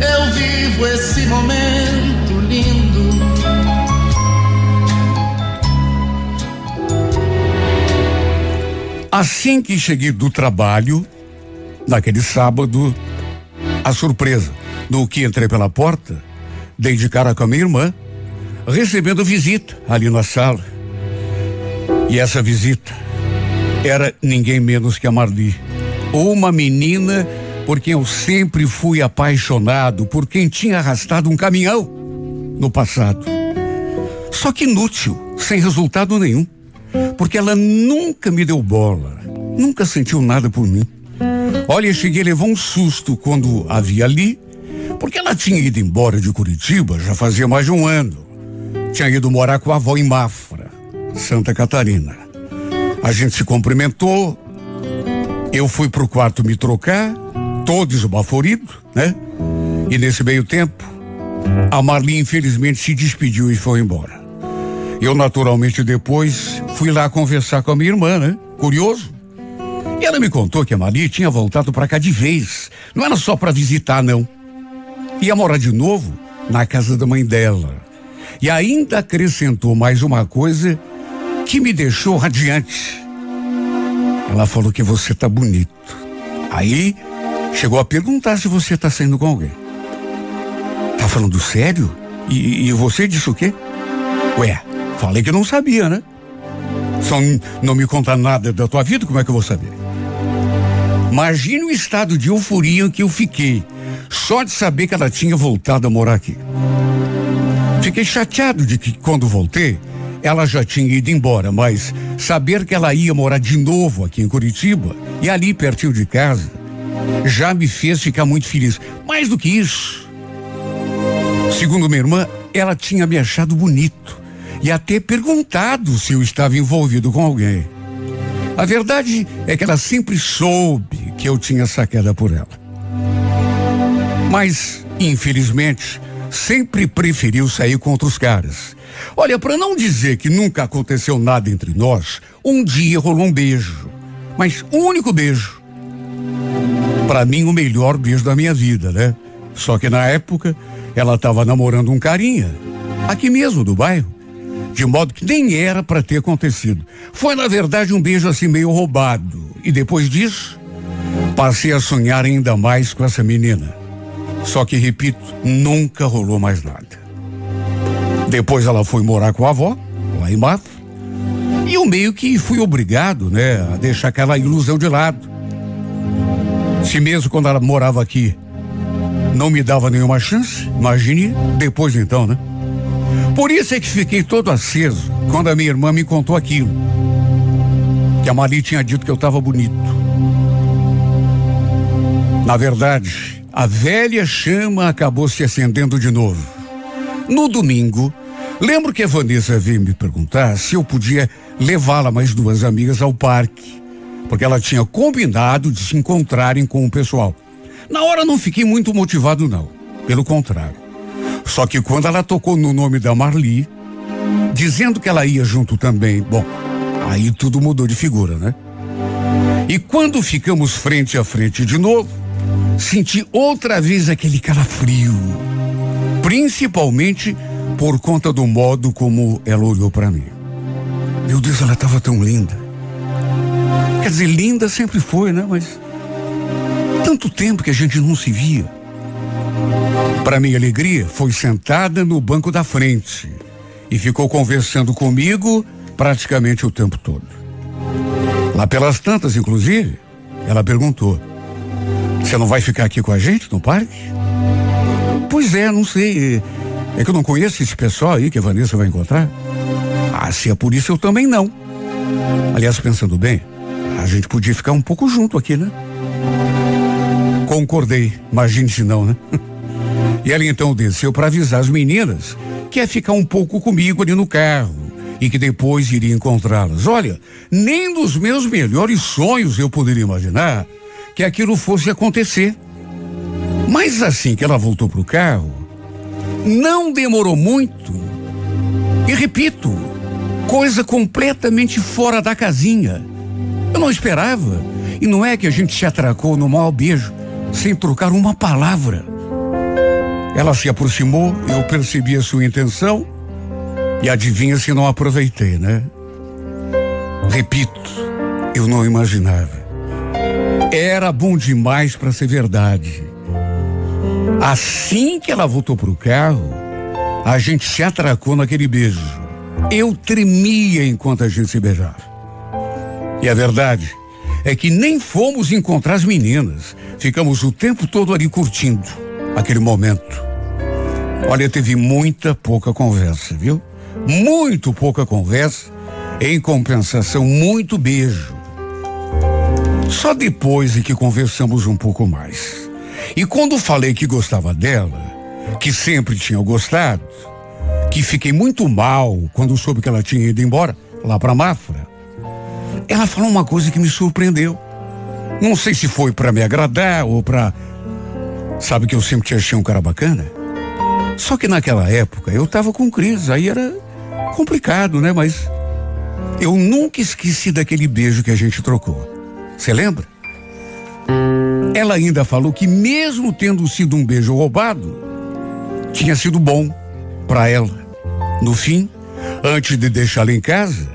eu vivo esse momento lindo. Assim que cheguei do trabalho, naquele sábado, a surpresa, no que entrei pela porta, dei de cara com a minha irmã, recebendo visita ali na sala. E essa visita era ninguém menos que a Marli. Uma menina por quem eu sempre fui apaixonado, por quem tinha arrastado um caminhão no passado. Só que inútil, sem resultado nenhum. Porque ela nunca me deu bola, nunca sentiu nada por mim. Olha, cheguei a levar um susto quando a vi ali, porque ela tinha ido embora de Curitiba já fazia mais de um ano. Tinha ido morar com a avó em Mafra, Santa Catarina. A gente se cumprimentou. Eu fui pro quarto me trocar, todo esbaforido, né? E nesse meio tempo, a Marli infelizmente se despediu e foi embora. Eu naturalmente depois fui lá conversar com a minha irmã, né? Curioso. E ela me contou que a Marli tinha voltado para cá de vez. Não era só para visitar, não. Ia morar de novo na casa da mãe dela. E ainda acrescentou mais uma coisa que me deixou radiante. Ela falou que você tá bonito. Aí chegou a perguntar se você tá saindo com alguém. Tá falando sério? E, e você disse o quê? Ué, falei que não sabia, né? Só não me conta nada da tua vida, como é que eu vou saber? Imagine o estado de euforia que eu fiquei, só de saber que ela tinha voltado a morar aqui. Fiquei chateado de que quando voltei, ela já tinha ido embora, mas saber que ela ia morar de novo aqui em Curitiba e ali pertinho de casa já me fez ficar muito feliz. Mais do que isso, segundo minha irmã, ela tinha me achado bonito e até perguntado se eu estava envolvido com alguém. A verdade é que ela sempre soube que eu tinha essa queda por ela. Mas, infelizmente, sempre preferiu sair com outros caras. Olha, para não dizer que nunca aconteceu nada entre nós, um dia rolou um beijo. Mas um único beijo. Para mim, o melhor beijo da minha vida, né? Só que na época, ela estava namorando um carinha, aqui mesmo do bairro. De modo que nem era para ter acontecido. Foi, na verdade, um beijo assim meio roubado. E depois disso, passei a sonhar ainda mais com essa menina. Só que, repito, nunca rolou mais nada. Depois ela foi morar com a avó, lá em Mafra. E eu meio que fui obrigado, né, a deixar aquela ilusão de lado. Se mesmo quando ela morava aqui não me dava nenhuma chance, imagine depois então, né? Por isso é que fiquei todo aceso quando a minha irmã me contou aquilo. Que a Mari tinha dito que eu estava bonito. Na verdade, a velha chama acabou se acendendo de novo. No domingo, lembro que a Vanessa veio me perguntar se eu podia levá-la mais duas amigas ao parque, porque ela tinha combinado de se encontrarem com o pessoal. Na hora não fiquei muito motivado, não. Pelo contrário. Só que quando ela tocou no nome da Marli, dizendo que ela ia junto também, bom, aí tudo mudou de figura, né? E quando ficamos frente a frente de novo, senti outra vez aquele calafrio. Principalmente por conta do modo como ela olhou para mim. Meu Deus, ela estava tão linda. Quer dizer, linda sempre foi, né? Mas tanto tempo que a gente não se via. Para minha alegria, foi sentada no banco da frente e ficou conversando comigo praticamente o tempo todo. Lá pelas tantas, inclusive, ela perguntou: Você não vai ficar aqui com a gente no parque? Pois é, não sei. É que eu não conheço esse pessoal aí que a Vanessa vai encontrar. Ah, se é por isso eu também não. Aliás, pensando bem, gente podia ficar um pouco junto aqui, né? Concordei, imagine se não, né? E ela então desceu para avisar as meninas que ia ficar um pouco comigo ali no carro e que depois iria encontrá-las. Olha, nem nos meus melhores sonhos eu poderia imaginar que aquilo fosse acontecer. Mas assim que ela voltou para o carro, não demorou muito. E repito, coisa completamente fora da casinha. Eu não esperava. E não é que a gente se atracou no mau beijo, sem trocar uma palavra. Ela se aproximou, eu percebi a sua intenção e adivinha se não aproveitei, né? Repito, eu não imaginava. Era bom demais para ser verdade. Assim que ela voltou para o carro, a gente se atracou naquele beijo. Eu tremia enquanto a gente se beijava. E a verdade é que nem fomos encontrar as meninas. Ficamos o tempo todo ali curtindo aquele momento. Olha, teve muita pouca conversa, viu? Muito pouca conversa. Em compensação, muito beijo. Só depois é que conversamos um pouco mais. E quando falei que gostava dela, que sempre tinha gostado, que fiquei muito mal quando soube que ela tinha ido embora lá para Mafra, ela falou uma coisa que me surpreendeu. Não sei se foi para me agradar ou para Sabe que eu sempre te achei um cara bacana? Só que naquela época eu tava com crise, aí era complicado, né? Mas eu nunca esqueci daquele beijo que a gente trocou. Você lembra? Ela ainda falou que mesmo tendo sido um beijo roubado, tinha sido bom para ela. No fim, antes de deixá-la em casa,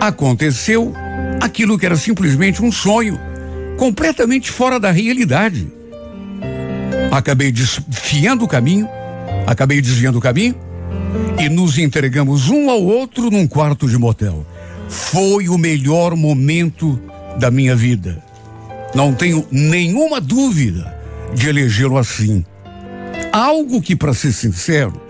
aconteceu aquilo que era simplesmente um sonho, completamente fora da realidade. Acabei desfiando o caminho, acabei desviando o caminho e nos entregamos um ao outro num quarto de motel. Foi o melhor momento da minha vida. Não tenho nenhuma dúvida de elegê-lo assim. Algo que, para ser sincero,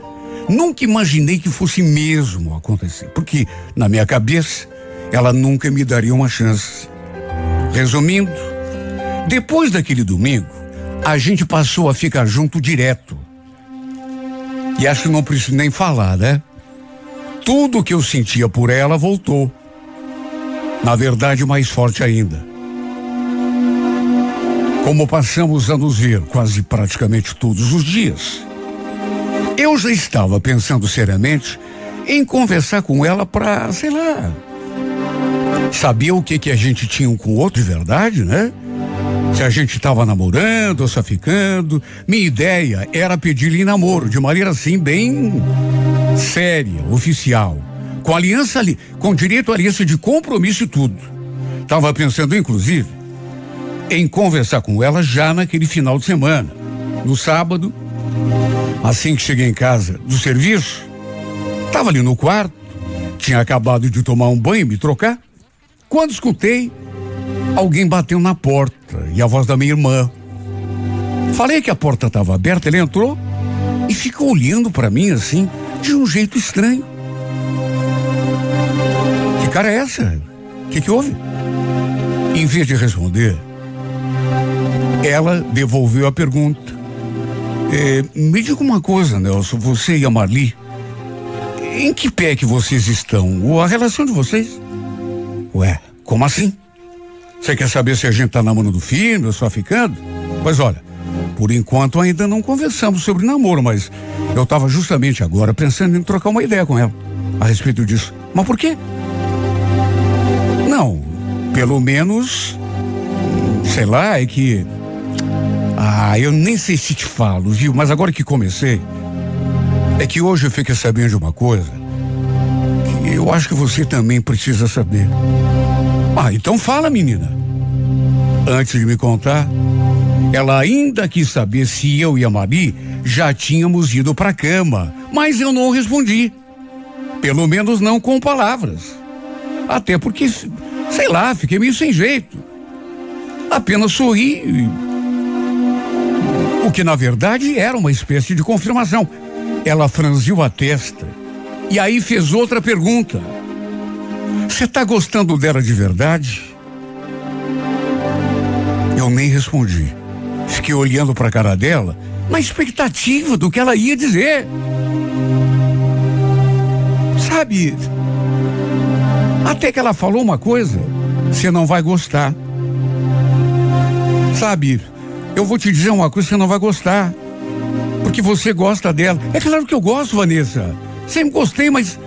nunca imaginei que fosse mesmo acontecer, porque na minha cabeça ela nunca me daria uma chance. Resumindo, depois daquele domingo, a gente passou a ficar junto direto. E acho que não preciso nem falar, né? Tudo que eu sentia por ela voltou. Na verdade, mais forte ainda. Como passamos a nos ver quase praticamente todos os dias, eu já estava pensando seriamente em conversar com ela para, sei lá, saber o que que a gente tinha um com o outro de verdade, né? Se a gente estava namorando ou só ficando. Minha ideia era pedir-lhe namoro, de maneira assim, bem séria, oficial. Com aliança ali, com direito à aliança de compromisso e tudo. Tava pensando, inclusive, em conversar com ela já naquele final de semana. No sábado, assim que cheguei em casa do serviço, tava ali no quarto, tinha acabado de tomar um banho e me trocar. Quando escutei Alguém bateu na porta e a voz da minha irmã. Falei que a porta estava aberta, ele entrou e ficou olhando para mim assim, de um jeito estranho. Que cara é essa? O que, que houve? Em vez de responder, ela devolveu a pergunta. É, me diga uma coisa, Nelson, você e a Marli, em que pé que vocês estão? Ou a relação de vocês? Ué, como assim? Você quer saber se a gente tá namorando firme ou só ficando? Pois olha, por enquanto ainda não conversamos sobre namoro, mas eu estava justamente agora pensando em trocar uma ideia com ela a respeito disso. Mas por quê? Não, pelo menos, sei lá, é que. Ah, eu nem sei se te falo, viu? Mas agora que comecei, é que hoje eu fiquei sabendo de uma coisa que eu acho que você também precisa saber. Ah, então fala, menina. Antes de me contar, ela ainda quis saber se eu e a Marie já tínhamos ido para cama, mas eu não respondi. Pelo menos não com palavras. Até porque, sei lá, fiquei meio sem jeito. Apenas sorri. O que na verdade era uma espécie de confirmação. Ela franziu a testa e aí fez outra pergunta. Você está gostando dela de verdade? Eu nem respondi. Fiquei olhando para a cara dela, na expectativa do que ela ia dizer. Sabe? Até que ela falou uma coisa, você não vai gostar. Sabe? Eu vou te dizer uma coisa, você não vai gostar. Porque você gosta dela. É claro que eu gosto, Vanessa. Sempre gostei, mas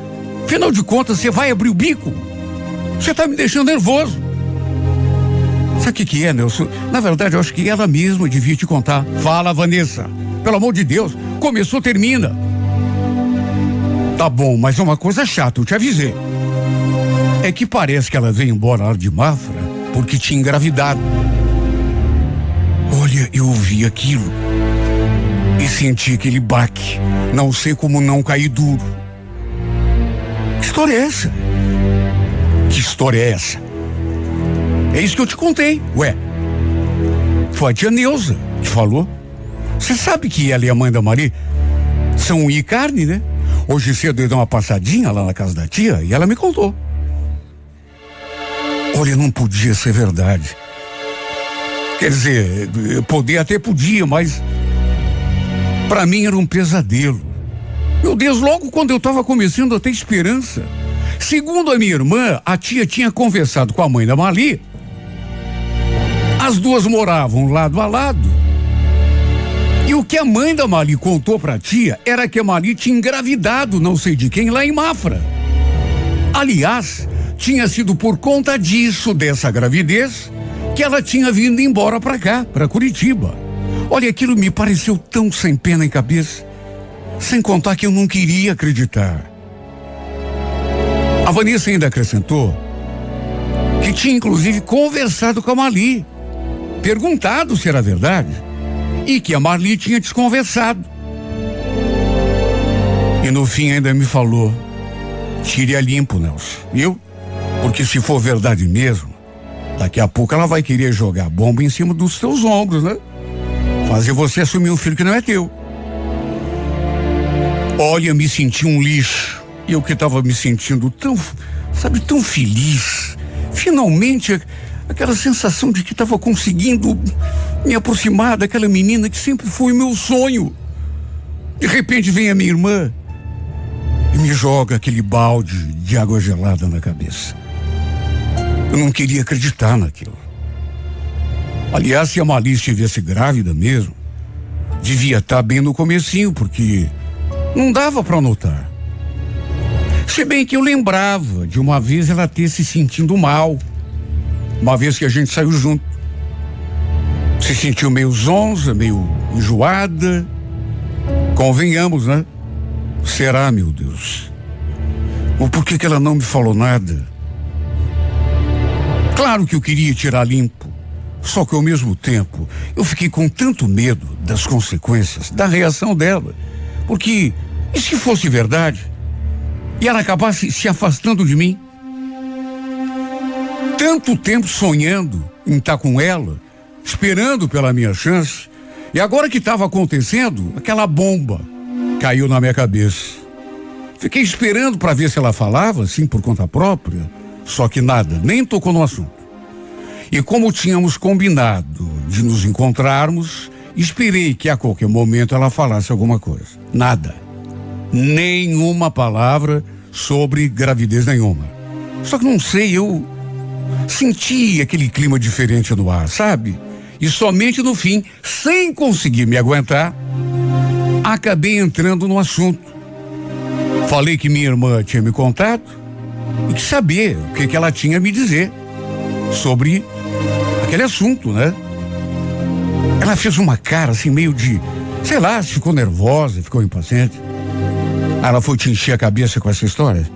afinal de contas, você vai abrir o bico. Você tá me deixando nervoso. Sabe o que, que é, Nelson? Na verdade, eu acho que ela mesma devia te contar. Fala, Vanessa. Pelo amor de Deus. Começou, termina. Tá bom, mas é uma coisa chata, eu te avisei. É que parece que ela veio embora lá de Mafra porque tinha engravidado. Olha, eu ouvi aquilo e senti aquele baque. Não sei como não cair duro. Que história é essa? Que história é essa? É isso que eu te contei, ué. Foi a tia Neuza que falou. Você sabe que ela e a mãe da Maria são e carne, né? Hoje cedo eu dei uma passadinha lá na casa da tia e ela me contou. Olha, não podia ser verdade. Quer dizer, poder até podia, mas para mim era um pesadelo. Meu Deus, logo quando eu estava começando a ter esperança. Segundo a minha irmã, a tia tinha conversado com a mãe da Mali. As duas moravam lado a lado. E o que a mãe da Mali contou para a tia era que a Mali tinha engravidado, não sei de quem, lá em Mafra. Aliás, tinha sido por conta disso, dessa gravidez, que ela tinha vindo embora para cá, para Curitiba. Olha, aquilo me pareceu tão sem pena em cabeça. Sem contar que eu não queria acreditar. A Vanessa ainda acrescentou que tinha inclusive conversado com a Mali, perguntado se era verdade, e que a Marli tinha desconversado. E no fim ainda me falou: tire a limpo, Nelson, viu? Porque se for verdade mesmo, daqui a pouco ela vai querer jogar bomba em cima dos seus ombros, né? Fazer você assumir um filho que não é teu. Olha, me senti um lixo. E eu que estava me sentindo tão, sabe, tão feliz. Finalmente, aquela sensação de que estava conseguindo me aproximar daquela menina que sempre foi meu sonho. De repente vem a minha irmã e me joga aquele balde de água gelada na cabeça. Eu não queria acreditar naquilo. Aliás, se a Mali estivesse grávida mesmo, devia estar tá bem no comecinho, porque não dava para notar. Se bem que eu lembrava de uma vez ela ter se sentindo mal, uma vez que a gente saiu junto. Se sentiu meio zonza, meio enjoada. Convenhamos, né? Será, meu Deus? Ou por que, que ela não me falou nada? Claro que eu queria tirar limpo. Só que ao mesmo tempo, eu fiquei com tanto medo das consequências, da reação dela. Porque, e se fosse verdade? E ela acabasse se afastando de mim? Tanto tempo sonhando em estar com ela, esperando pela minha chance, e agora que estava acontecendo, aquela bomba caiu na minha cabeça. Fiquei esperando para ver se ela falava, assim, por conta própria só que nada, nem tocou no assunto. E como tínhamos combinado de nos encontrarmos, esperei que a qualquer momento ela falasse alguma coisa. Nada. Nenhuma palavra sobre gravidez nenhuma. Só que não sei, eu senti aquele clima diferente no ar, sabe? E somente no fim, sem conseguir me aguentar, acabei entrando no assunto. Falei que minha irmã tinha me contado e que saber o que, que ela tinha a me dizer sobre aquele assunto, né? Ela fez uma cara assim, meio de, sei lá, ficou nervosa, ficou impaciente. Ela foi te encher a cabeça com essa história.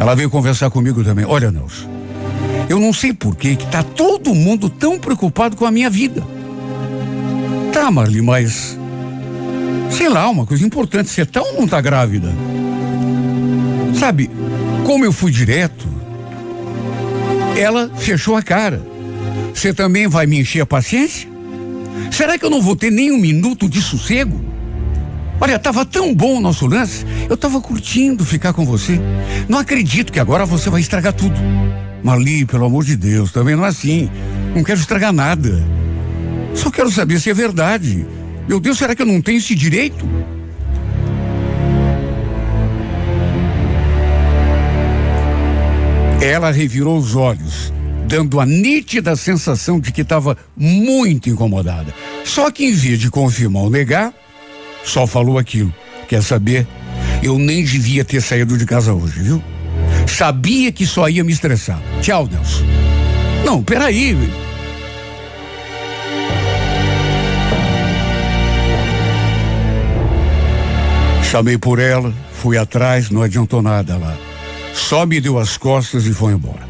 Ela veio conversar comigo também. Olha, Nelson, eu não sei por que que tá todo mundo tão preocupado com a minha vida. Tá, Marli, mas sei lá, uma coisa importante, você tá ou não tá grávida? Sabe, como eu fui direto, ela fechou a cara. Você também vai me encher a paciência? Será que eu não vou ter nem um minuto de sossego? Olha, tava tão bom o nosso lance, eu tava curtindo ficar com você. Não acredito que agora você vai estragar tudo. Marli, pelo amor de Deus, também não é assim. Não quero estragar nada. Só que quero saber se é verdade. Meu Deus, será que eu não tenho esse direito? Ela revirou os olhos, dando a nítida sensação de que estava muito incomodada. Só que em vez de confirmar ou negar, só falou aquilo. Quer saber? Eu nem devia ter saído de casa hoje, viu? Sabia que só ia me estressar. Tchau, Nelson. Não, peraí. Chamei por ela, fui atrás, não adiantou nada lá. Só me deu as costas e foi embora.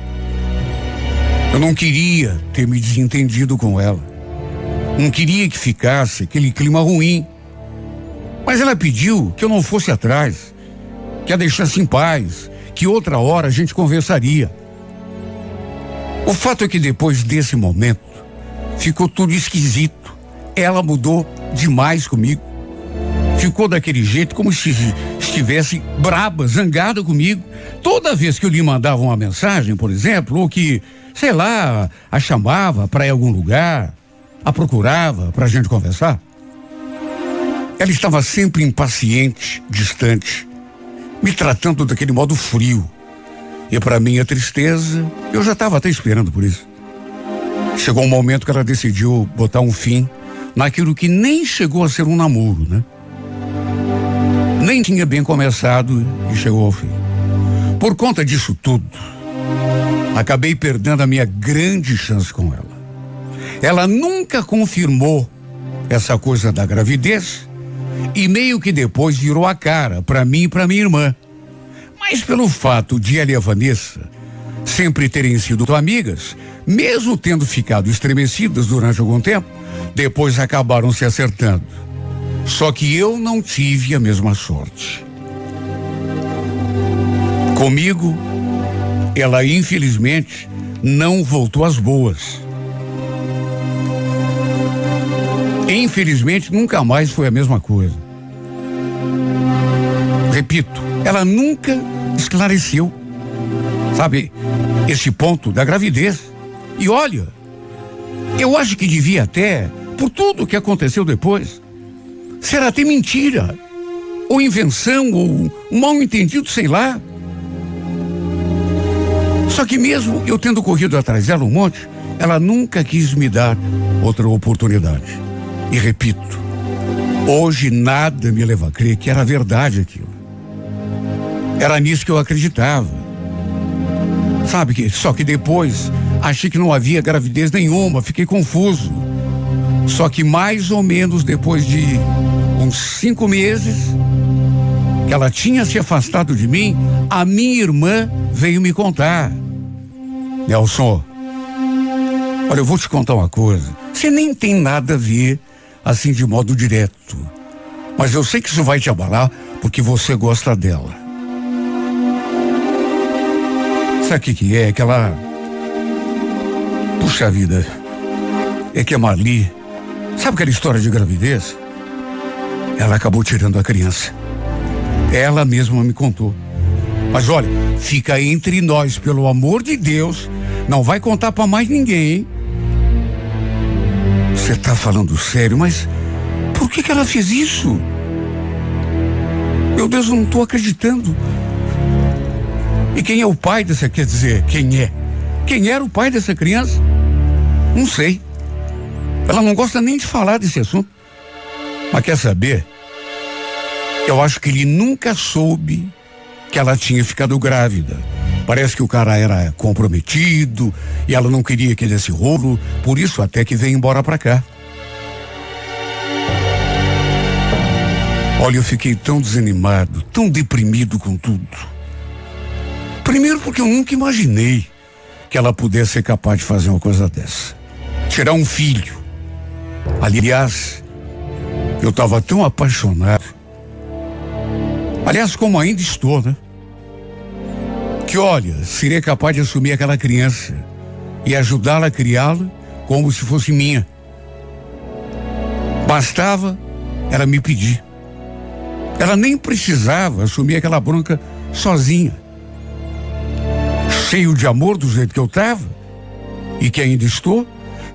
Eu não queria ter me desentendido com ela. Não queria que ficasse aquele clima ruim. Mas ela pediu que eu não fosse atrás, que a deixasse em paz, que outra hora a gente conversaria. O fato é que depois desse momento, ficou tudo esquisito. Ela mudou demais comigo ficou daquele jeito como se estivesse braba, zangada comigo. Toda vez que eu lhe mandava uma mensagem, por exemplo, ou que, sei lá, a chamava para ir a algum lugar, a procurava para a gente conversar, ela estava sempre impaciente, distante, me tratando daquele modo frio. E para minha tristeza, eu já estava até esperando por isso. Chegou um momento que ela decidiu botar um fim naquilo que nem chegou a ser um namoro, né? nem tinha bem começado e chegou ao fim. Por conta disso tudo, acabei perdendo a minha grande chance com ela. Ela nunca confirmou essa coisa da gravidez e meio que depois virou a cara para mim e para minha irmã. Mas pelo fato de ela e a Vanessa sempre terem sido amigas, mesmo tendo ficado estremecidas durante algum tempo, depois acabaram se acertando. Só que eu não tive a mesma sorte. Comigo, ela infelizmente não voltou às boas. Infelizmente, nunca mais foi a mesma coisa. Repito, ela nunca esclareceu, sabe, esse ponto da gravidez. E olha, eu acho que devia até, por tudo que aconteceu depois, Será até mentira, ou invenção, ou um mal entendido, sei lá. Só que mesmo eu tendo corrido atrás dela um monte, ela nunca quis me dar outra oportunidade. E repito, hoje nada me leva a crer que era verdade aquilo. Era nisso que eu acreditava. Sabe que só que depois achei que não havia gravidez nenhuma, fiquei confuso. Só que mais ou menos depois de uns cinco meses que ela tinha se afastado de mim, a minha irmã veio me contar. Nelson, olha, eu vou te contar uma coisa. Você nem tem nada a ver assim de modo direto. Mas eu sei que isso vai te abalar porque você gosta dela. Sabe o que, que é? Que ela. Puxa vida. É que a Marli Sabe aquela história de gravidez? Ela acabou tirando a criança. Ela mesma me contou. Mas olha, fica entre nós, pelo amor de Deus. Não vai contar para mais ninguém, hein? Você tá falando sério, mas por que, que ela fez isso? Meu Deus, eu não tô acreditando. E quem é o pai dessa, quer dizer, quem é? Quem era o pai dessa criança? Não sei. Ela não gosta nem de falar desse assunto. Mas quer saber? Eu acho que ele nunca soube que ela tinha ficado grávida. Parece que o cara era comprometido e ela não queria que desse rolo, por isso até que veio embora pra cá. Olha, eu fiquei tão desanimado, tão deprimido com tudo. Primeiro porque eu nunca imaginei que ela pudesse ser capaz de fazer uma coisa dessa. Tirar um filho Aliás, eu estava tão apaixonado. Aliás, como ainda estou, né? Que olha, seria capaz de assumir aquela criança e ajudá-la a criá-la como se fosse minha. Bastava ela me pedir. Ela nem precisava assumir aquela bronca sozinha. Cheio de amor do jeito que eu estava e que ainda estou,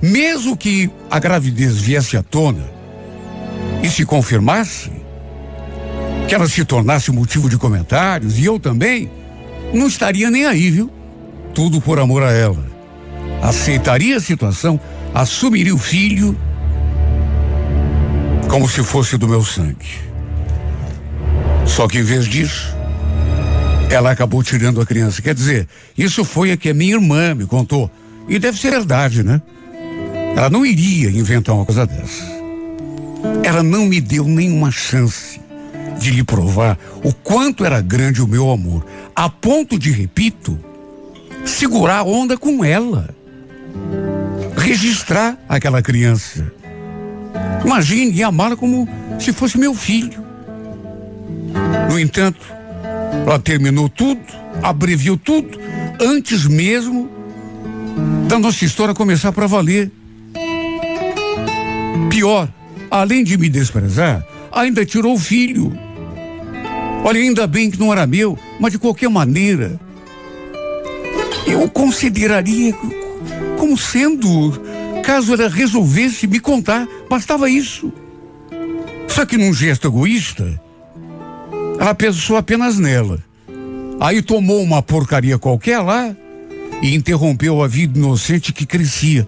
Mesmo que a gravidez viesse à tona e se confirmasse, que ela se tornasse motivo de comentários, e eu também, não estaria nem aí, viu? Tudo por amor a ela. Aceitaria a situação, assumiria o filho como se fosse do meu sangue. Só que em vez disso, ela acabou tirando a criança. Quer dizer, isso foi a que a minha irmã me contou. E deve ser verdade, né? Ela não iria inventar uma coisa dessa. Ela não me deu nenhuma chance de lhe provar o quanto era grande o meu amor, a ponto de, repito, segurar a onda com ela. Registrar aquela criança. Imagine amá-la como se fosse meu filho. No entanto, ela terminou tudo, abreviou tudo, antes mesmo da nossa história começar para valer. Pior, além de me desprezar, ainda tirou o filho. Olha, ainda bem que não era meu, mas de qualquer maneira, eu consideraria como sendo, caso ela resolvesse me contar, bastava isso. Só que num gesto egoísta, ela pensou apenas nela. Aí tomou uma porcaria qualquer lá e interrompeu a vida inocente que crescia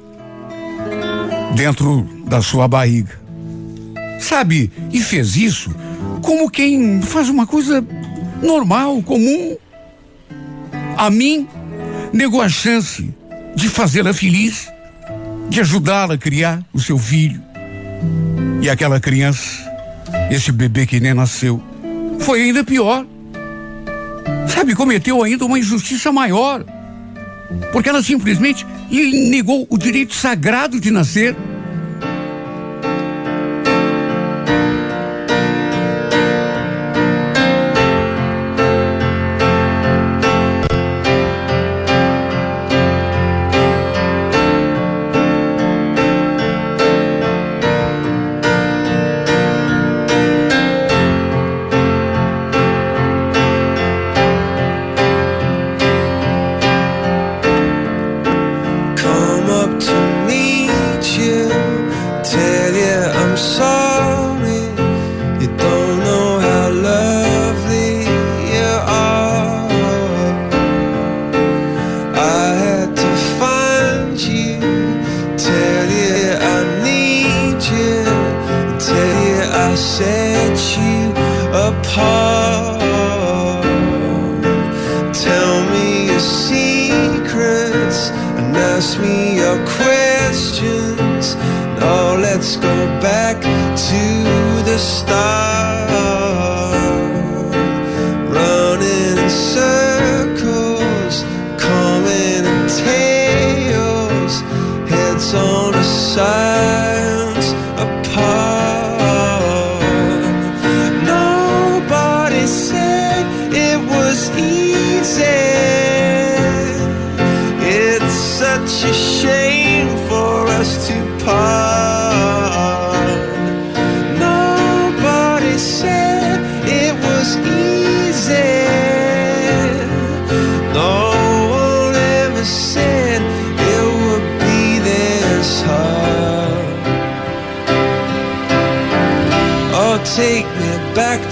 dentro da sua barriga. Sabe? E fez isso como quem faz uma coisa normal, comum. A mim, negou a chance de fazê-la feliz, de ajudá-la a criar o seu filho. E aquela criança, esse bebê que nem nasceu, foi ainda pior. Sabe, cometeu ainda uma injustiça maior. Porque ela simplesmente lhe negou o direito sagrado de nascer.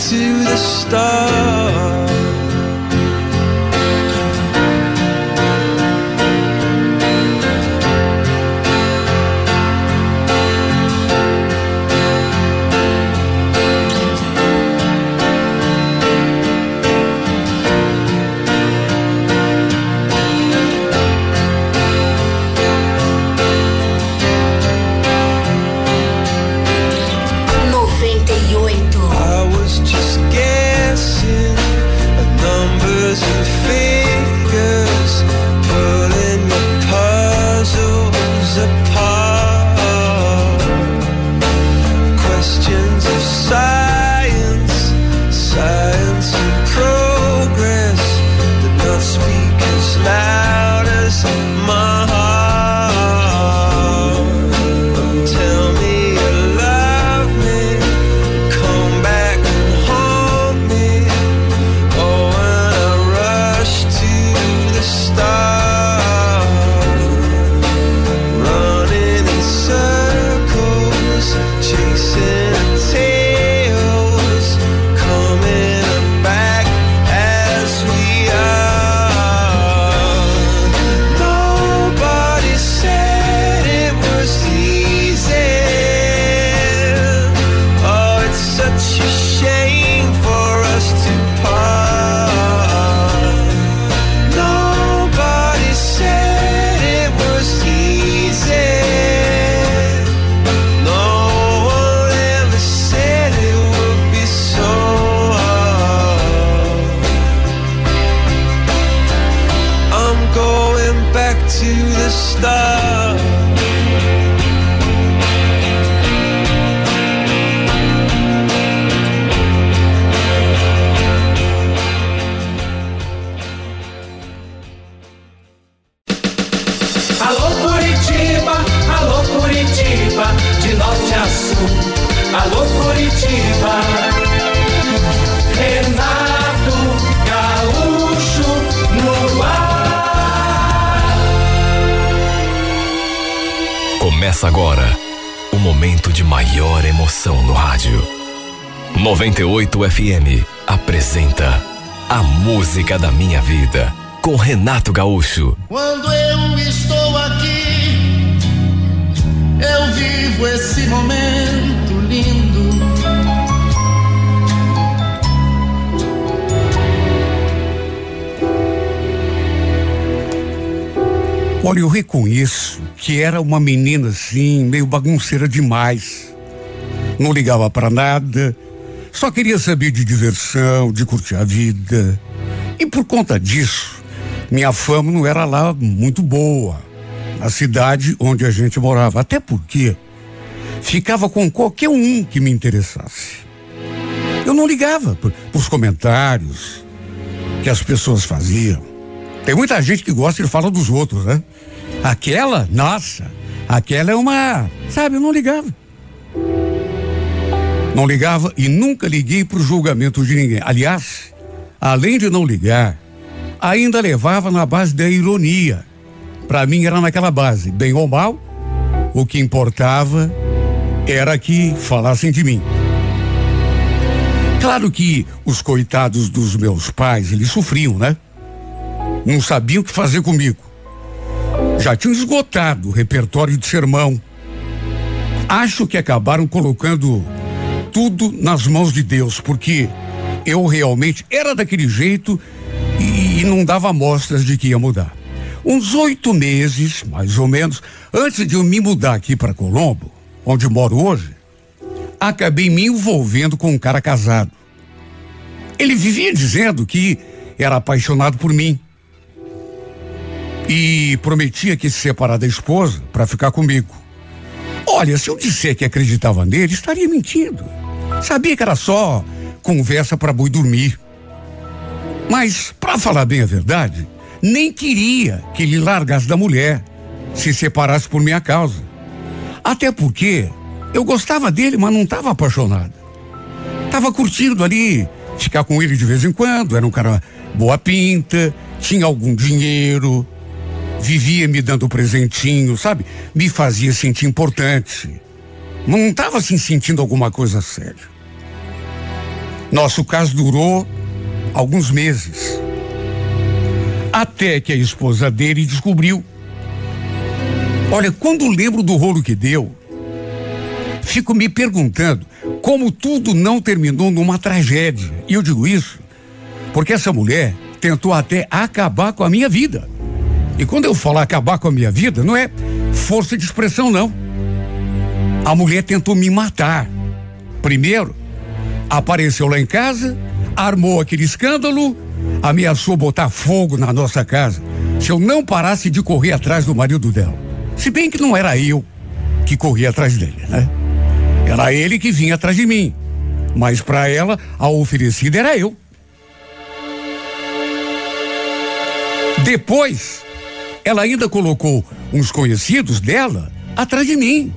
to the stars. 98 FM apresenta A Música da Minha Vida com Renato Gaúcho. Quando eu estou aqui, eu vivo esse momento lindo. Olha, eu reconheço que era uma menina assim, meio bagunceira demais. Não ligava para nada, só queria saber de diversão, de curtir a vida. E por conta disso, minha fama não era lá muito boa, na cidade onde a gente morava. Até porque ficava com qualquer um que me interessasse. Eu não ligava para os comentários que as pessoas faziam. Tem muita gente que gosta de falar dos outros, né? Aquela, nossa, aquela é uma. Sabe, eu não ligava. Não ligava e nunca liguei para o julgamento de ninguém. Aliás, além de não ligar, ainda levava na base da ironia. Para mim era naquela base, bem ou mal, o que importava era que falassem de mim. Claro que os coitados dos meus pais, eles sofriam, né? Não sabiam o que fazer comigo. Já tinham esgotado o repertório de sermão. Acho que acabaram colocando tudo nas mãos de Deus, porque eu realmente era daquele jeito e, e não dava mostras de que ia mudar. Uns oito meses, mais ou menos, antes de eu me mudar aqui para Colombo, onde moro hoje, acabei me envolvendo com um cara casado. Ele vivia dizendo que era apaixonado por mim e prometia que se separar da esposa para ficar comigo. Olha, se eu disser que acreditava nele, estaria mentindo. Sabia que era só conversa para boi dormir. Mas, para falar bem a verdade, nem queria que ele largasse da mulher, se separasse por minha causa. Até porque eu gostava dele, mas não estava apaixonado. Tava curtindo ali, ficar com ele de vez em quando, era um cara boa pinta, tinha algum dinheiro, vivia me dando presentinho, sabe? Me fazia sentir importante. Não estava se sentindo alguma coisa séria. Nosso caso durou alguns meses. Até que a esposa dele descobriu. Olha, quando lembro do rolo que deu, fico me perguntando como tudo não terminou numa tragédia. E eu digo isso porque essa mulher tentou até acabar com a minha vida. E quando eu falo acabar com a minha vida, não é força de expressão, não. A mulher tentou me matar. Primeiro, apareceu lá em casa, armou aquele escândalo, ameaçou botar fogo na nossa casa se eu não parasse de correr atrás do marido dela. Se bem que não era eu que corria atrás dele, né? Era ele que vinha atrás de mim. Mas para ela, a oferecida era eu. Depois, ela ainda colocou uns conhecidos dela atrás de mim,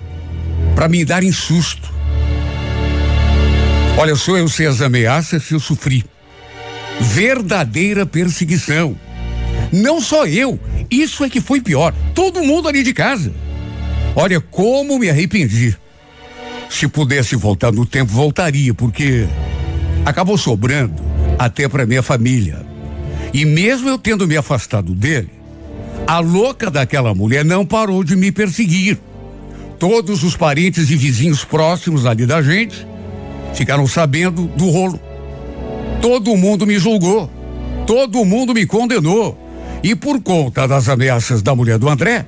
para me darem susto. Olha só, eu sei as ameaças que eu sofri. Verdadeira perseguição. Não só eu, isso é que foi pior. Todo mundo ali de casa. Olha como me arrependi. Se pudesse voltar no tempo, voltaria, porque acabou sobrando até para minha família. E mesmo eu tendo me afastado dele, a louca daquela mulher não parou de me perseguir. Todos os parentes e vizinhos próximos ali da gente ficaram sabendo do rolo. Todo mundo me julgou. Todo mundo me condenou. E por conta das ameaças da mulher do André,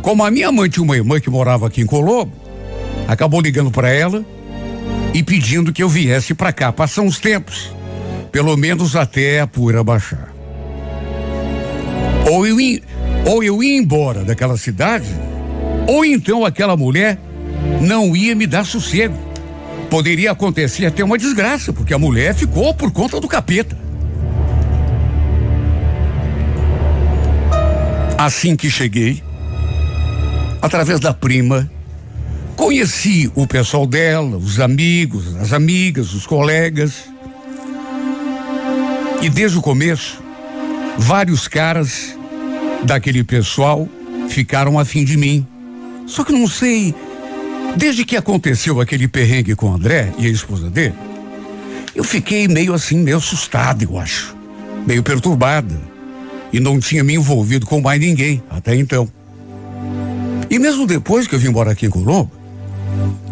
como a minha mãe tinha uma irmã que morava aqui em Colombo, acabou ligando para ela e pedindo que eu viesse para cá. Passam uns tempos, pelo menos até a poeira baixar. Ou eu, ou eu ia embora daquela cidade, ou então aquela mulher não ia me dar sossego. Poderia acontecer até uma desgraça, porque a mulher ficou por conta do capeta. Assim que cheguei, através da prima, conheci o pessoal dela, os amigos, as amigas, os colegas. E desde o começo, vários caras daquele pessoal ficaram afim de mim. Só que não sei, desde que aconteceu aquele perrengue com o André e a esposa dele, eu fiquei meio assim, meio assustado, eu acho. Meio perturbada. E não tinha me envolvido com mais ninguém até então. E mesmo depois que eu vim embora aqui em Colombo,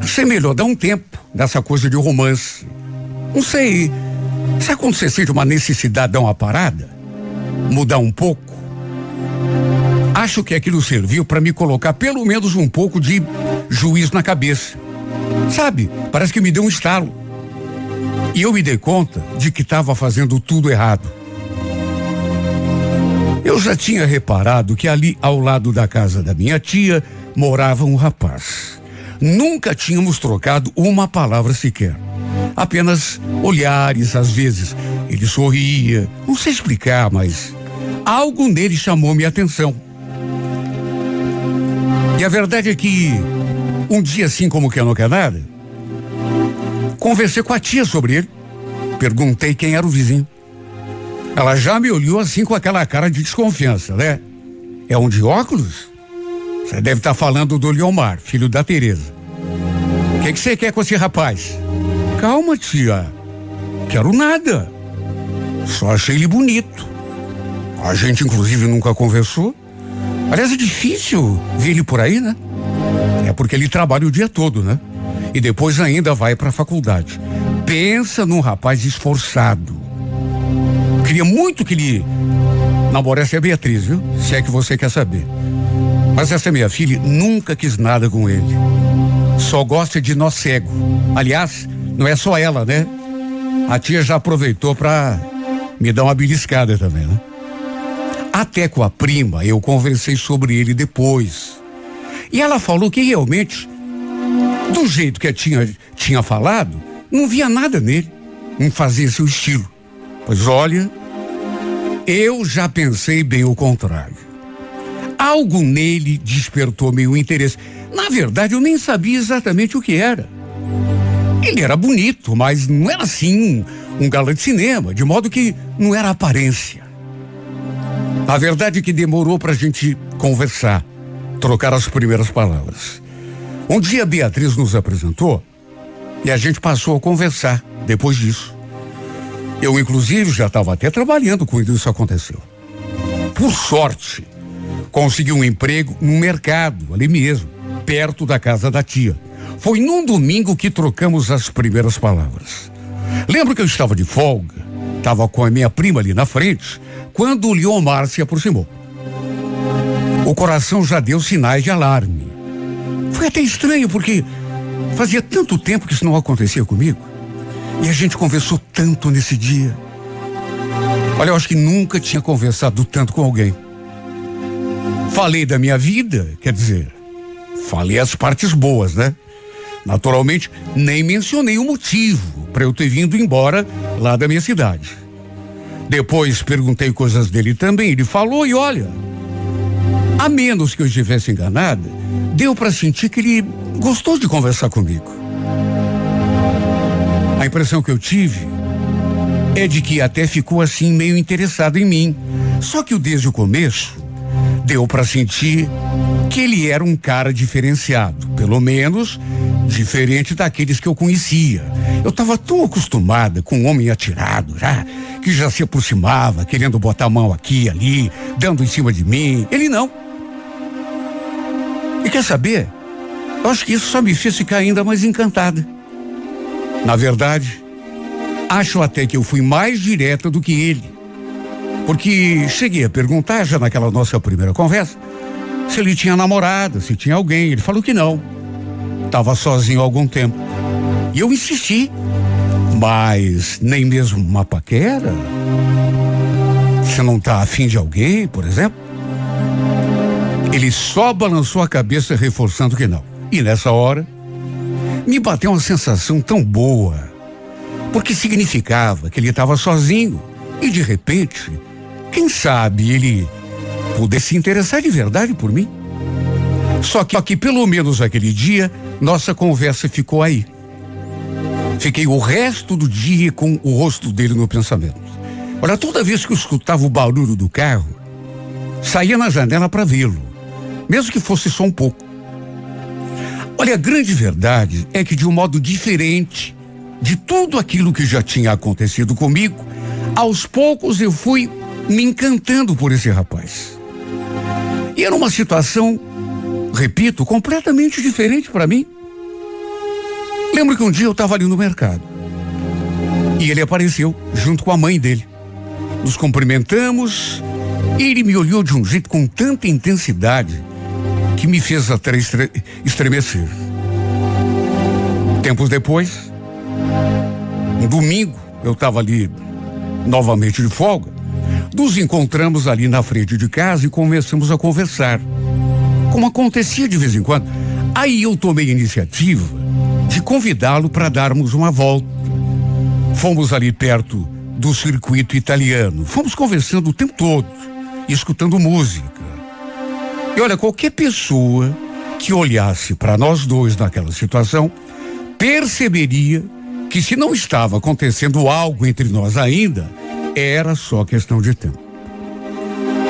achei melhor dar um tempo nessa coisa de romance. Não sei, quando você sente uma necessidade de dar uma parada? Mudar um pouco? Acho que aquilo serviu para me colocar pelo menos um pouco de juízo na cabeça. Sabe, parece que me deu um estalo. E eu me dei conta de que estava fazendo tudo errado. Eu já tinha reparado que ali ao lado da casa da minha tia morava um rapaz. Nunca tínhamos trocado uma palavra sequer. Apenas olhares, às vezes. Ele sorria, não sei explicar, mas algo nele chamou minha atenção. E a verdade é que, um dia assim como que não quer nada, conversei com a tia sobre ele. Perguntei quem era o vizinho. Ela já me olhou assim com aquela cara de desconfiança, né? É um de óculos? Você deve estar tá falando do Leomar, filho da Tereza. O que você quer com esse rapaz? Calma, tia. Quero nada. Só achei ele bonito. A gente, inclusive, nunca conversou. Aliás, é difícil ver ele por aí, né? É porque ele trabalha o dia todo, né? E depois ainda vai para a faculdade. Pensa num rapaz esforçado queria muito que ele namorasse a Beatriz, viu? Se é que você quer saber. Mas essa minha filha nunca quis nada com ele. Só gosta de nós cego. Aliás, não é só ela, né? A tia já aproveitou para me dar uma beliscada também, né? Até com a prima eu conversei sobre ele depois. E ela falou que realmente, do jeito que tinha, tinha falado, não via nada nele. Não fazia seu estilo. Pois olha, eu já pensei bem o contrário. Algo nele despertou meu interesse. Na verdade, eu nem sabia exatamente o que era. Ele era bonito, mas não era assim um, um galã de cinema, de modo que não era aparência. A verdade é que demorou para a gente conversar, trocar as primeiras palavras. Um dia a Beatriz nos apresentou e a gente passou a conversar depois disso. Eu, inclusive, já estava até trabalhando quando isso aconteceu. Por sorte, consegui um emprego no mercado, ali mesmo, perto da casa da tia. Foi num domingo que trocamos as primeiras palavras. Lembro que eu estava de folga, estava com a minha prima ali na frente, quando o Leomar se aproximou. O coração já deu sinais de alarme. Foi até estranho, porque fazia tanto tempo que isso não acontecia comigo. E a gente conversou tanto nesse dia. Olha, eu acho que nunca tinha conversado tanto com alguém. Falei da minha vida, quer dizer, falei as partes boas, né? Naturalmente, nem mencionei o motivo para eu ter vindo embora lá da minha cidade. Depois perguntei coisas dele também, ele falou e olha, a menos que eu estivesse enganada, deu para sentir que ele gostou de conversar comigo. A impressão que eu tive é de que até ficou assim meio interessado em mim. Só que desde o começo deu para sentir que ele era um cara diferenciado, pelo menos diferente daqueles que eu conhecia. Eu estava tão acostumada com um homem atirado já, que já se aproximava, querendo botar a mão aqui ali, dando em cima de mim. Ele não. E quer saber? Eu acho que isso só me fez ficar ainda mais encantada. Na verdade, acho até que eu fui mais direta do que ele. Porque cheguei a perguntar, já naquela nossa primeira conversa, se ele tinha namorada, se tinha alguém. Ele falou que não. Estava sozinho há algum tempo. E eu insisti. Mas nem mesmo uma paquera? Você não está afim de alguém, por exemplo? Ele só balançou a cabeça, reforçando que não. E nessa hora, me bateu uma sensação tão boa, porque significava que ele estava sozinho e de repente, quem sabe ele pudesse se interessar de verdade por mim. Só que, só que pelo menos aquele dia, nossa conversa ficou aí. Fiquei o resto do dia com o rosto dele no pensamento. Olha, toda vez que eu escutava o barulho do carro, saía na janela para vê-lo, mesmo que fosse só um pouco. Olha, a grande verdade é que de um modo diferente de tudo aquilo que já tinha acontecido comigo, aos poucos eu fui me encantando por esse rapaz. E era uma situação, repito, completamente diferente para mim. Lembro que um dia eu estava ali no mercado e ele apareceu junto com a mãe dele. Nos cumprimentamos e ele me olhou de um jeito com tanta intensidade que me fez até estre estremecer. Tempos depois, um domingo, eu estava ali novamente de folga. Nos encontramos ali na frente de casa e começamos a conversar. Como acontecia de vez em quando. Aí eu tomei a iniciativa de convidá-lo para darmos uma volta. Fomos ali perto do circuito italiano. Fomos conversando o tempo todo, escutando música. E olha, qualquer pessoa que olhasse para nós dois naquela situação perceberia que se não estava acontecendo algo entre nós ainda, era só questão de tempo.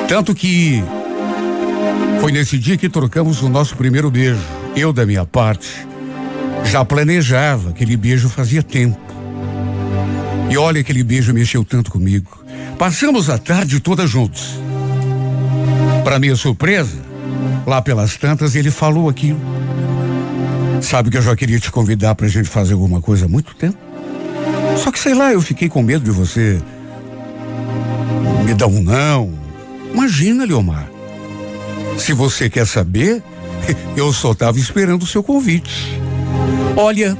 Tanto que foi nesse dia que trocamos o nosso primeiro beijo. Eu, da minha parte, já planejava aquele beijo fazia tempo. E olha, aquele beijo mexeu tanto comigo. Passamos a tarde toda juntos. Para minha surpresa, lá pelas tantas, ele falou aquilo. Sabe que eu já queria te convidar pra gente fazer alguma coisa há muito tempo? Só que sei lá, eu fiquei com medo de você me dar um não. Imagina, Leomar. Se você quer saber, eu só estava esperando o seu convite. Olha,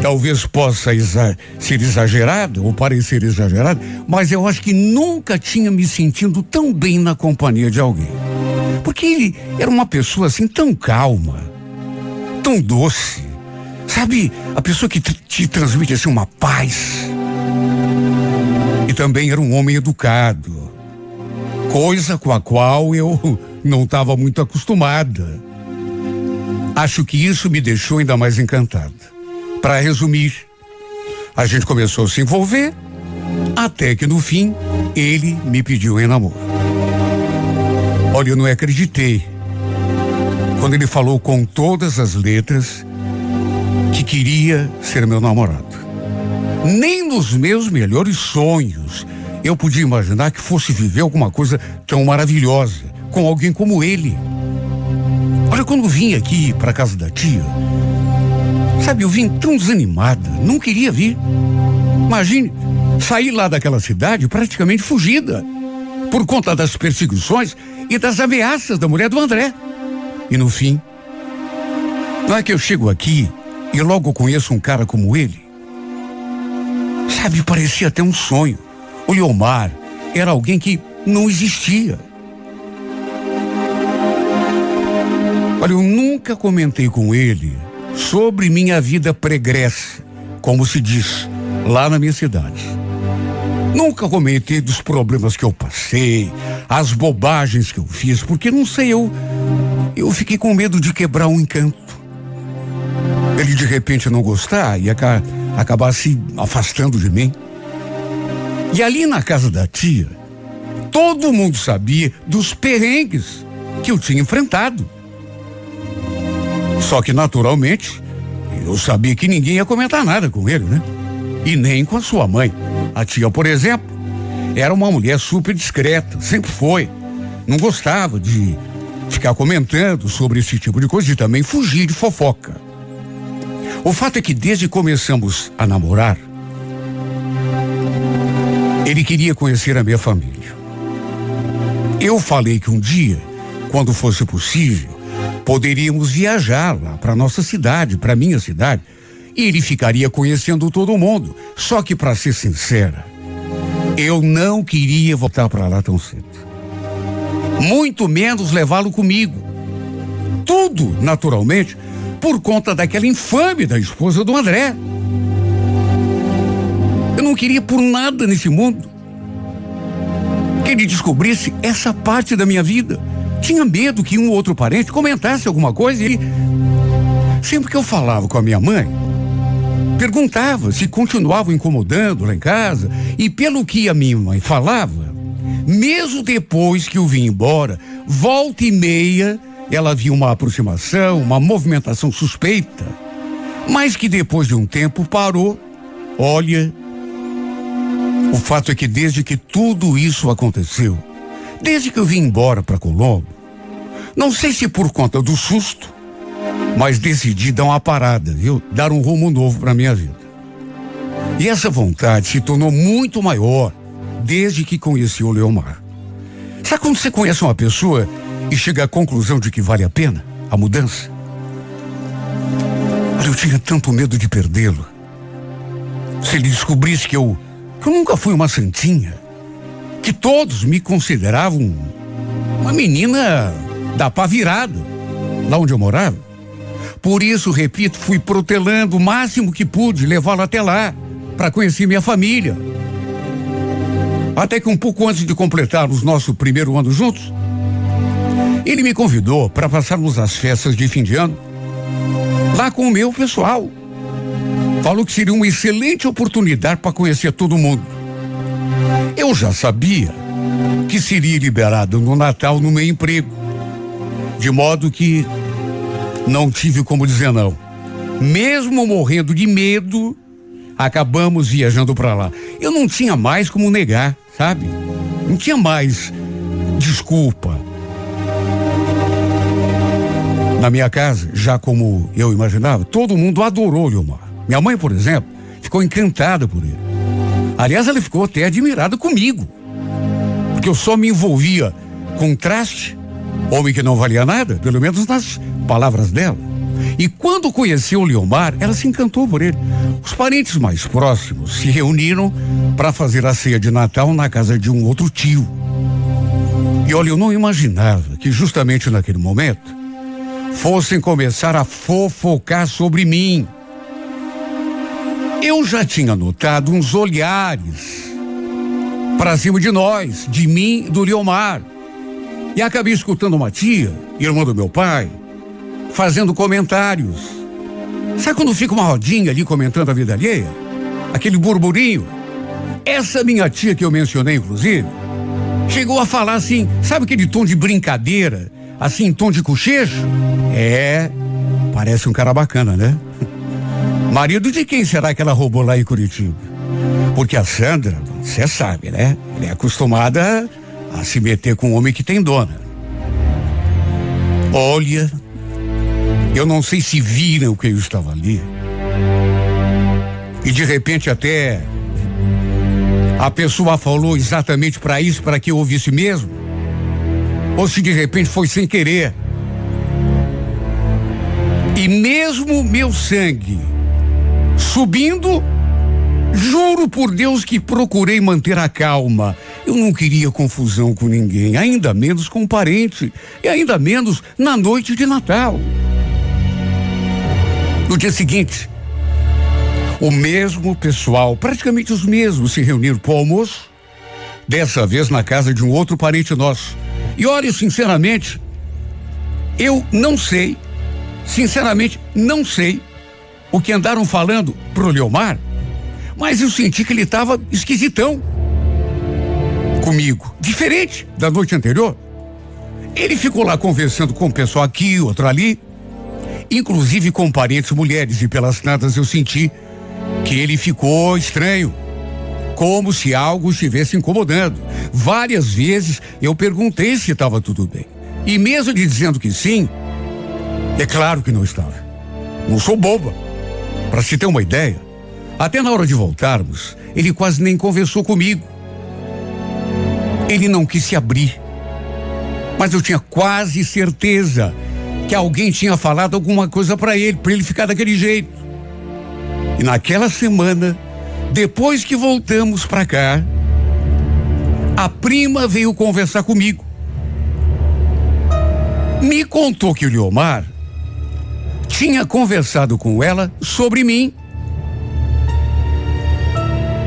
talvez possa exa ser exagerado ou parecer exagerado, mas eu acho que nunca tinha me sentido tão bem na companhia de alguém. Porque ele era uma pessoa assim tão calma, tão doce. Sabe, a pessoa que te transmite assim uma paz. E também era um homem educado, coisa com a qual eu não estava muito acostumada. Acho que isso me deixou ainda mais encantada. Para resumir, a gente começou a se envolver, até que no fim ele me pediu em namoro. Olha, eu não acreditei quando ele falou com todas as letras que queria ser meu namorado. Nem nos meus melhores sonhos eu podia imaginar que fosse viver alguma coisa tão maravilhosa com alguém como ele. Olha, quando vim aqui para casa da tia, sabe, eu vim tão desanimada, não queria vir. Imagine, sair lá daquela cidade praticamente fugida, por conta das perseguições e das ameaças da mulher do André. E no fim, não é que eu chego aqui e logo conheço um cara como ele? Sabe, parecia até um sonho. O Leomar era alguém que não existia. Olha, eu nunca comentei com ele sobre minha vida pregressa, como se diz lá na minha cidade. Nunca comentei dos problemas que eu passei, as bobagens que eu fiz, porque não sei, eu eu fiquei com medo de quebrar um encanto ele de repente não gostar e aca acabar se afastando de mim. E ali na casa da tia, todo mundo sabia dos perrengues que eu tinha enfrentado. Só que naturalmente, eu sabia que ninguém ia comentar nada com ele, né? E nem com a sua mãe. A tia, por exemplo, era uma mulher super discreta, sempre foi. Não gostava de ficar comentando sobre esse tipo de coisa e também fugir de fofoca. O fato é que desde que começamos a namorar, ele queria conhecer a minha família. Eu falei que um dia, quando fosse possível, poderíamos viajar lá para nossa cidade, para minha cidade, e ele ficaria conhecendo todo mundo. Só que, para ser sincera, eu não queria voltar para lá tão cedo. Muito menos levá-lo comigo. Tudo, naturalmente, por conta daquela infame da esposa do André. Eu não queria por nada nesse mundo que ele descobrisse essa parte da minha vida. Tinha medo que um ou outro parente comentasse alguma coisa e sempre que eu falava com a minha mãe, perguntava se continuavam incomodando lá em casa e pelo que a minha mãe falava, mesmo depois que eu vim embora, volta e meia ela viu uma aproximação, uma movimentação suspeita, mas que depois de um tempo parou. Olha, o fato é que desde que tudo isso aconteceu, desde que eu vim embora para Colombo, não sei se por conta do susto, mas decidi dar uma parada, viu? Dar um rumo novo para minha vida. E essa vontade se tornou muito maior desde que conheci o Leomar. Sabe quando você conhece uma pessoa e chega à conclusão de que vale a pena a mudança? Olha, eu tinha tanto medo de perdê-lo. Se ele descobrisse que eu, que eu nunca fui uma santinha, que todos me consideravam uma menina da pá virada, lá onde eu morava. Por isso, repito, fui protelando o máximo que pude levá-lo até lá, para conhecer minha família. Até que um pouco antes de completarmos nosso primeiro ano juntos, ele me convidou para passarmos as festas de fim de ano lá com o meu pessoal. Falou que seria uma excelente oportunidade para conhecer todo mundo. Eu já sabia que seria liberado no Natal no meu emprego, de modo que não tive como dizer não. Mesmo morrendo de medo, acabamos viajando para lá. Eu não tinha mais como negar, sabe? Não tinha mais desculpa. Na minha casa, já como eu imaginava, todo mundo adorou Leomar. Minha mãe, por exemplo, ficou encantada por ele. Aliás, ela ficou até admirada comigo. Porque eu só me envolvia com traste, homem que não valia nada, pelo menos nas palavras dela. E quando conheceu Leomar, ela se encantou por ele. Os parentes mais próximos se reuniram para fazer a ceia de Natal na casa de um outro tio. E olha, eu não imaginava que justamente naquele momento fossem começar a fofocar sobre mim. Eu já tinha notado uns olhares para cima de nós, de mim do Leomar. E acabei escutando uma tia, irmã do meu pai, fazendo comentários. Sabe quando fica uma rodinha ali comentando a vida alheia? Aquele burburinho? Essa minha tia que eu mencionei, inclusive, chegou a falar assim, sabe aquele tom de brincadeira, assim, em tom de cochecho? É, parece um cara bacana, né? Marido de quem será que ela roubou lá em Curitiba? Porque a Sandra, você sabe, né? Ela é acostumada a se meter com um homem que tem dona. Olha, eu não sei se viram que eu estava ali. E de repente até a pessoa falou exatamente para isso, para que eu ouvisse mesmo. Ou se de repente foi sem querer. E mesmo meu sangue subindo, juro por Deus que procurei manter a calma. Eu não queria confusão com ninguém, ainda menos com um parente, e ainda menos na noite de Natal. No dia seguinte, o mesmo pessoal, praticamente os mesmos, se reuniram para o almoço, dessa vez na casa de um outro parente nosso. E olha, sinceramente, eu não sei, sinceramente, não sei o que andaram falando pro Leomar, mas eu senti que ele estava esquisitão comigo, diferente da noite anterior. Ele ficou lá conversando com o pessoal aqui, outro ali, inclusive com parentes mulheres, e pelas tantas eu senti que ele ficou estranho, como se algo estivesse incomodando. Várias vezes eu perguntei se estava tudo bem. E mesmo lhe dizendo que sim, é claro que não estava. Não sou boba. Para se ter uma ideia, até na hora de voltarmos, ele quase nem conversou comigo. Ele não quis se abrir. Mas eu tinha quase certeza que alguém tinha falado alguma coisa para ele, para ele ficar daquele jeito. E naquela semana, depois que voltamos para cá, a prima veio conversar comigo. Me contou que o Leomar tinha conversado com ela sobre mim.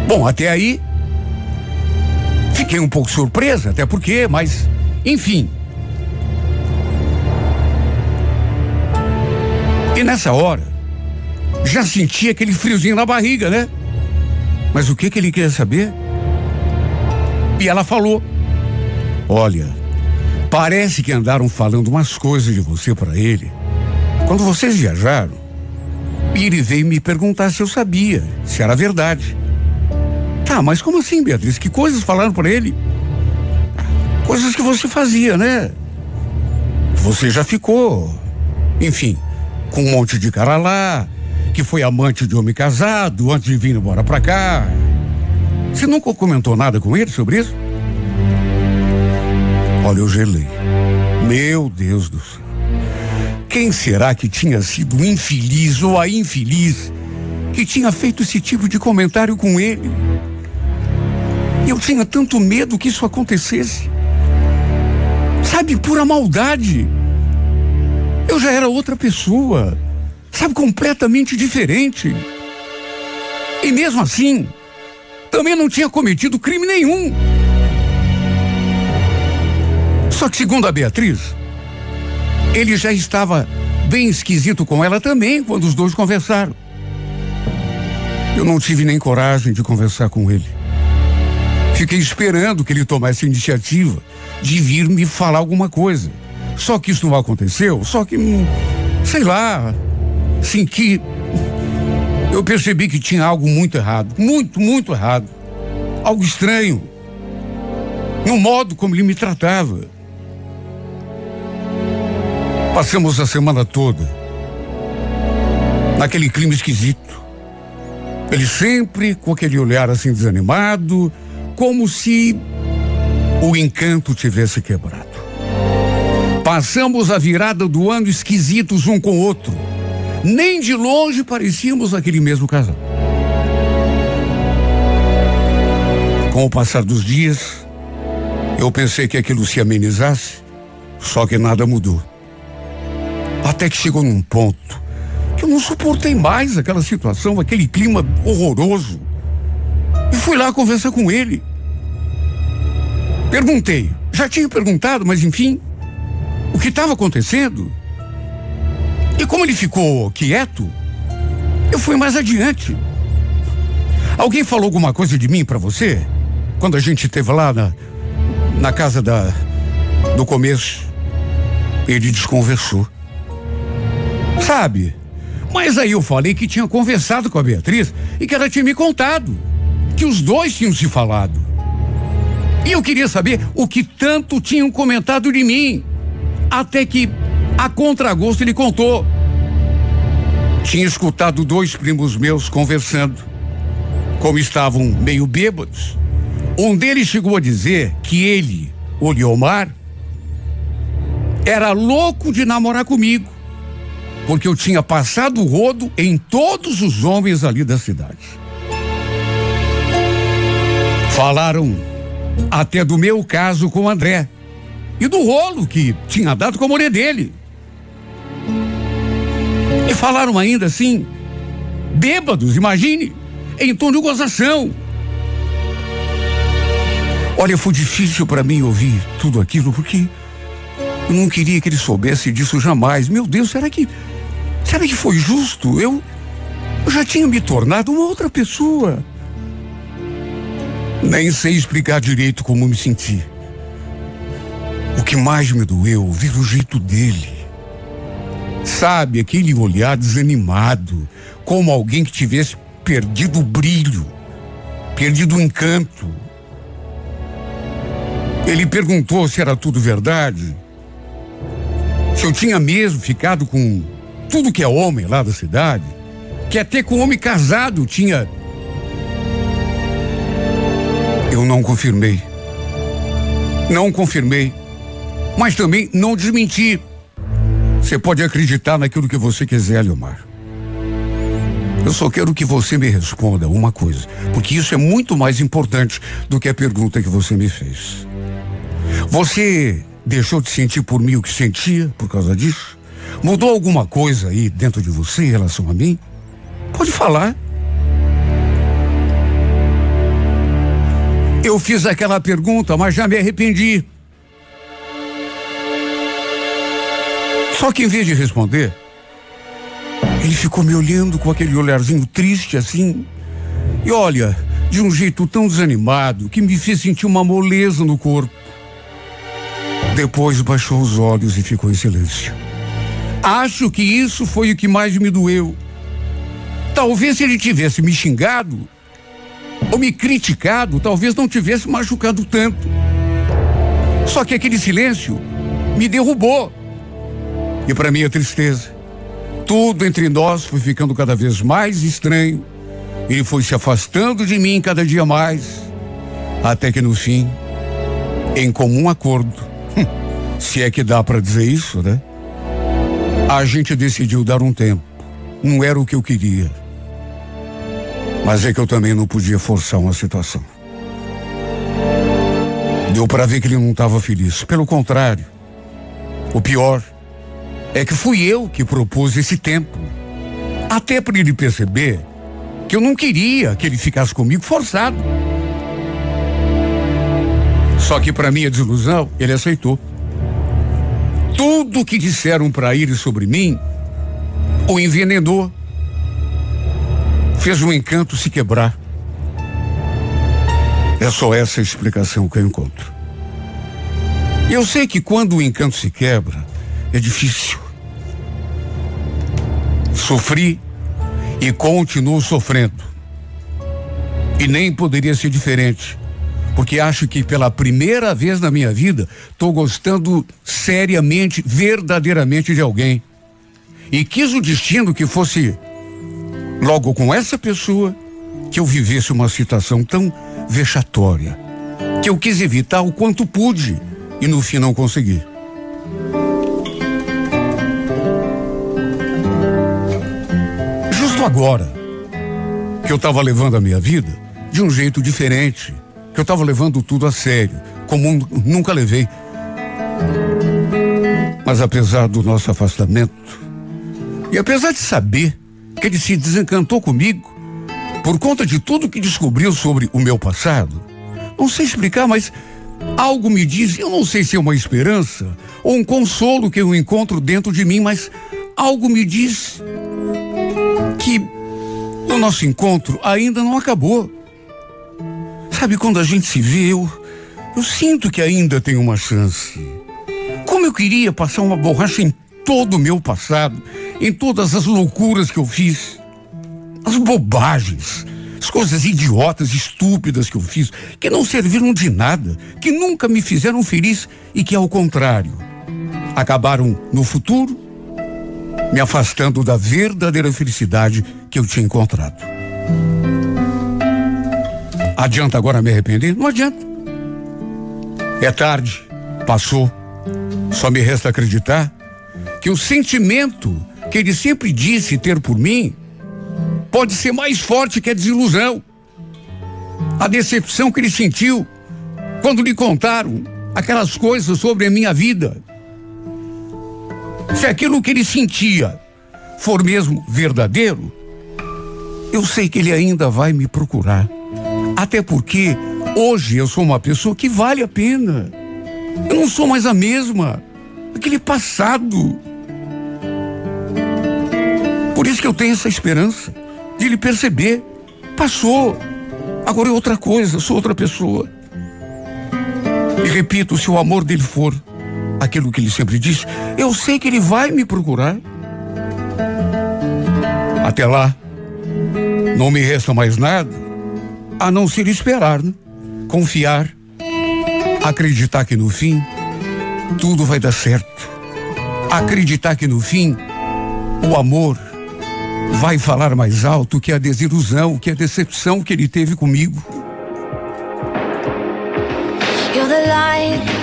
Bom, até aí fiquei um pouco surpresa, até porque, mas enfim, E nessa hora, já sentia aquele friozinho na barriga, né? Mas o que que ele queria saber? E ela falou: Olha, Parece que andaram falando umas coisas de você para ele. Quando vocês viajaram, ele veio me perguntar se eu sabia, se era verdade. Tá, mas como assim, Beatriz? Que coisas falaram para ele? Coisas que você fazia, né? Você já ficou, enfim, com um monte de cara lá, que foi amante de homem casado antes de vir embora pra cá. Você nunca comentou nada com ele sobre isso? Olha, eu gelei. Meu Deus do céu. Quem será que tinha sido o infeliz ou a infeliz que tinha feito esse tipo de comentário com ele? Eu tinha tanto medo que isso acontecesse. Sabe, pura maldade. Eu já era outra pessoa. Sabe, completamente diferente. E mesmo assim, também não tinha cometido crime nenhum. Só que, segundo a Beatriz, ele já estava bem esquisito com ela também quando os dois conversaram. Eu não tive nem coragem de conversar com ele. Fiquei esperando que ele tomasse a iniciativa de vir me falar alguma coisa. Só que isso não aconteceu, só que, hum, sei lá, que eu percebi que tinha algo muito errado, muito, muito errado. Algo estranho. No modo como ele me tratava. Passamos a semana toda naquele clima esquisito. Ele sempre com aquele olhar assim desanimado, como se o encanto tivesse quebrado. Passamos a virada do ano esquisitos um com o outro. Nem de longe parecíamos aquele mesmo casal. Com o passar dos dias, eu pensei que aquilo se amenizasse, só que nada mudou. Até que chegou num ponto que eu não suportei mais aquela situação, aquele clima horroroso. E fui lá conversar com ele. Perguntei, já tinha perguntado, mas enfim, o que estava acontecendo? E como ele ficou quieto, eu fui mais adiante. Alguém falou alguma coisa de mim para você? Quando a gente esteve lá na, na casa da do começo, ele desconversou. Sabe? Mas aí eu falei que tinha conversado com a Beatriz e que ela tinha me contado. Que os dois tinham se falado. E eu queria saber o que tanto tinham comentado de mim. Até que, a contragosto, ele contou. Tinha escutado dois primos meus conversando. Como estavam meio bêbados, um deles chegou a dizer que ele, o Liomar, era louco de namorar comigo porque eu tinha passado o rodo em todos os homens ali da cidade. Falaram até do meu caso com o André e do rolo que tinha dado com a mulher dele. E falaram ainda assim, bêbados, imagine, em tom de gozação. Olha, foi difícil para mim ouvir tudo aquilo porque eu não queria que ele soubesse disso jamais. Meu Deus, será que Será que foi justo? Eu, eu já tinha me tornado uma outra pessoa. Nem sei explicar direito como me senti. O que mais me doeu, ver o jeito dele. Sabe, aquele olhar desanimado, como alguém que tivesse perdido o brilho, perdido o encanto. Ele perguntou se era tudo verdade. Se eu tinha mesmo ficado com tudo que é homem lá da cidade, que até com homem casado tinha. Eu não confirmei. Não confirmei. Mas também não desmenti. Você pode acreditar naquilo que você quiser, Leomar. Eu só quero que você me responda uma coisa, porque isso é muito mais importante do que a pergunta que você me fez. Você deixou de sentir por mim o que sentia por causa disso? Mudou alguma coisa aí dentro de você em relação a mim? Pode falar. Eu fiz aquela pergunta, mas já me arrependi. Só que em vez de responder, ele ficou me olhando com aquele olharzinho triste assim. E olha, de um jeito tão desanimado que me fez sentir uma moleza no corpo. Depois baixou os olhos e ficou em silêncio. Acho que isso foi o que mais me doeu. Talvez se ele tivesse me xingado ou me criticado, talvez não tivesse machucado tanto. Só que aquele silêncio me derrubou. E para minha tristeza, tudo entre nós foi ficando cada vez mais estranho. Ele foi se afastando de mim cada dia mais, até que no fim, em comum acordo, se é que dá para dizer isso, né? A gente decidiu dar um tempo. Não era o que eu queria. Mas é que eu também não podia forçar uma situação. Deu para ver que ele não estava feliz. Pelo contrário, o pior é que fui eu que propus esse tempo. Até para ele perceber que eu não queria que ele ficasse comigo forçado. Só que para minha desilusão, ele aceitou. Tudo que disseram para ele sobre mim o envenenou. Fez um encanto se quebrar. É só essa explicação que eu encontro. Eu sei que quando o encanto se quebra, é difícil. Sofri e continuo sofrendo. E nem poderia ser diferente. Porque acho que pela primeira vez na minha vida estou gostando seriamente, verdadeiramente de alguém. E quis o destino que fosse logo com essa pessoa que eu vivesse uma situação tão vexatória. Que eu quis evitar o quanto pude e no fim não consegui. Agora que eu estava levando a minha vida de um jeito diferente, que eu estava levando tudo a sério, como nunca levei. Mas apesar do nosso afastamento, e apesar de saber que ele se desencantou comigo por conta de tudo que descobriu sobre o meu passado, não sei explicar, mas algo me diz, eu não sei se é uma esperança ou um consolo que eu encontro dentro de mim, mas algo me diz que o nosso encontro ainda não acabou. Sabe, quando a gente se vê, eu, eu sinto que ainda tem uma chance. Como eu queria passar uma borracha em todo o meu passado, em todas as loucuras que eu fiz, as bobagens, as coisas idiotas, estúpidas que eu fiz, que não serviram de nada, que nunca me fizeram feliz e que, ao contrário, acabaram no futuro me afastando da verdadeira felicidade que eu tinha encontrado. Adianta agora me arrepender? Não adianta. É tarde, passou. Só me resta acreditar que o sentimento que ele sempre disse ter por mim pode ser mais forte que a desilusão. A decepção que ele sentiu quando lhe contaram aquelas coisas sobre a minha vida. Se aquilo que ele sentia for mesmo verdadeiro, eu sei que ele ainda vai me procurar. Até porque hoje eu sou uma pessoa que vale a pena. Eu não sou mais a mesma. Aquele passado por isso que eu tenho essa esperança de ele perceber. Passou. Agora é outra coisa, sou outra pessoa. E repito, se o amor dele for aquilo que ele sempre diz, eu sei que ele vai me procurar. Até lá, não me resta mais nada a não ser esperar, né? confiar, acreditar que no fim tudo vai dar certo. Acreditar que no fim o amor vai falar mais alto que a desilusão, que a decepção que ele teve comigo. You're the light,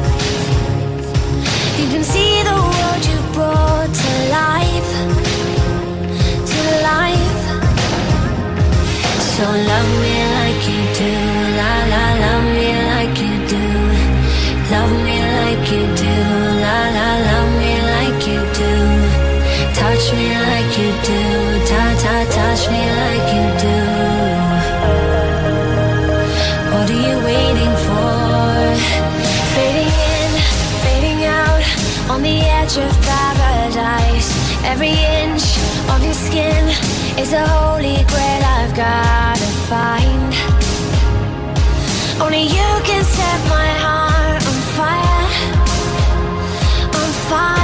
You can see the world you brought to life To life So love me like you do La la love me like you do Love me like you do. La la, love me like you do. Touch me like you do. Ta ta, touch me like you Of paradise. Every inch of your skin is a holy grail I've gotta find. Only you can set my heart on fire, on fire.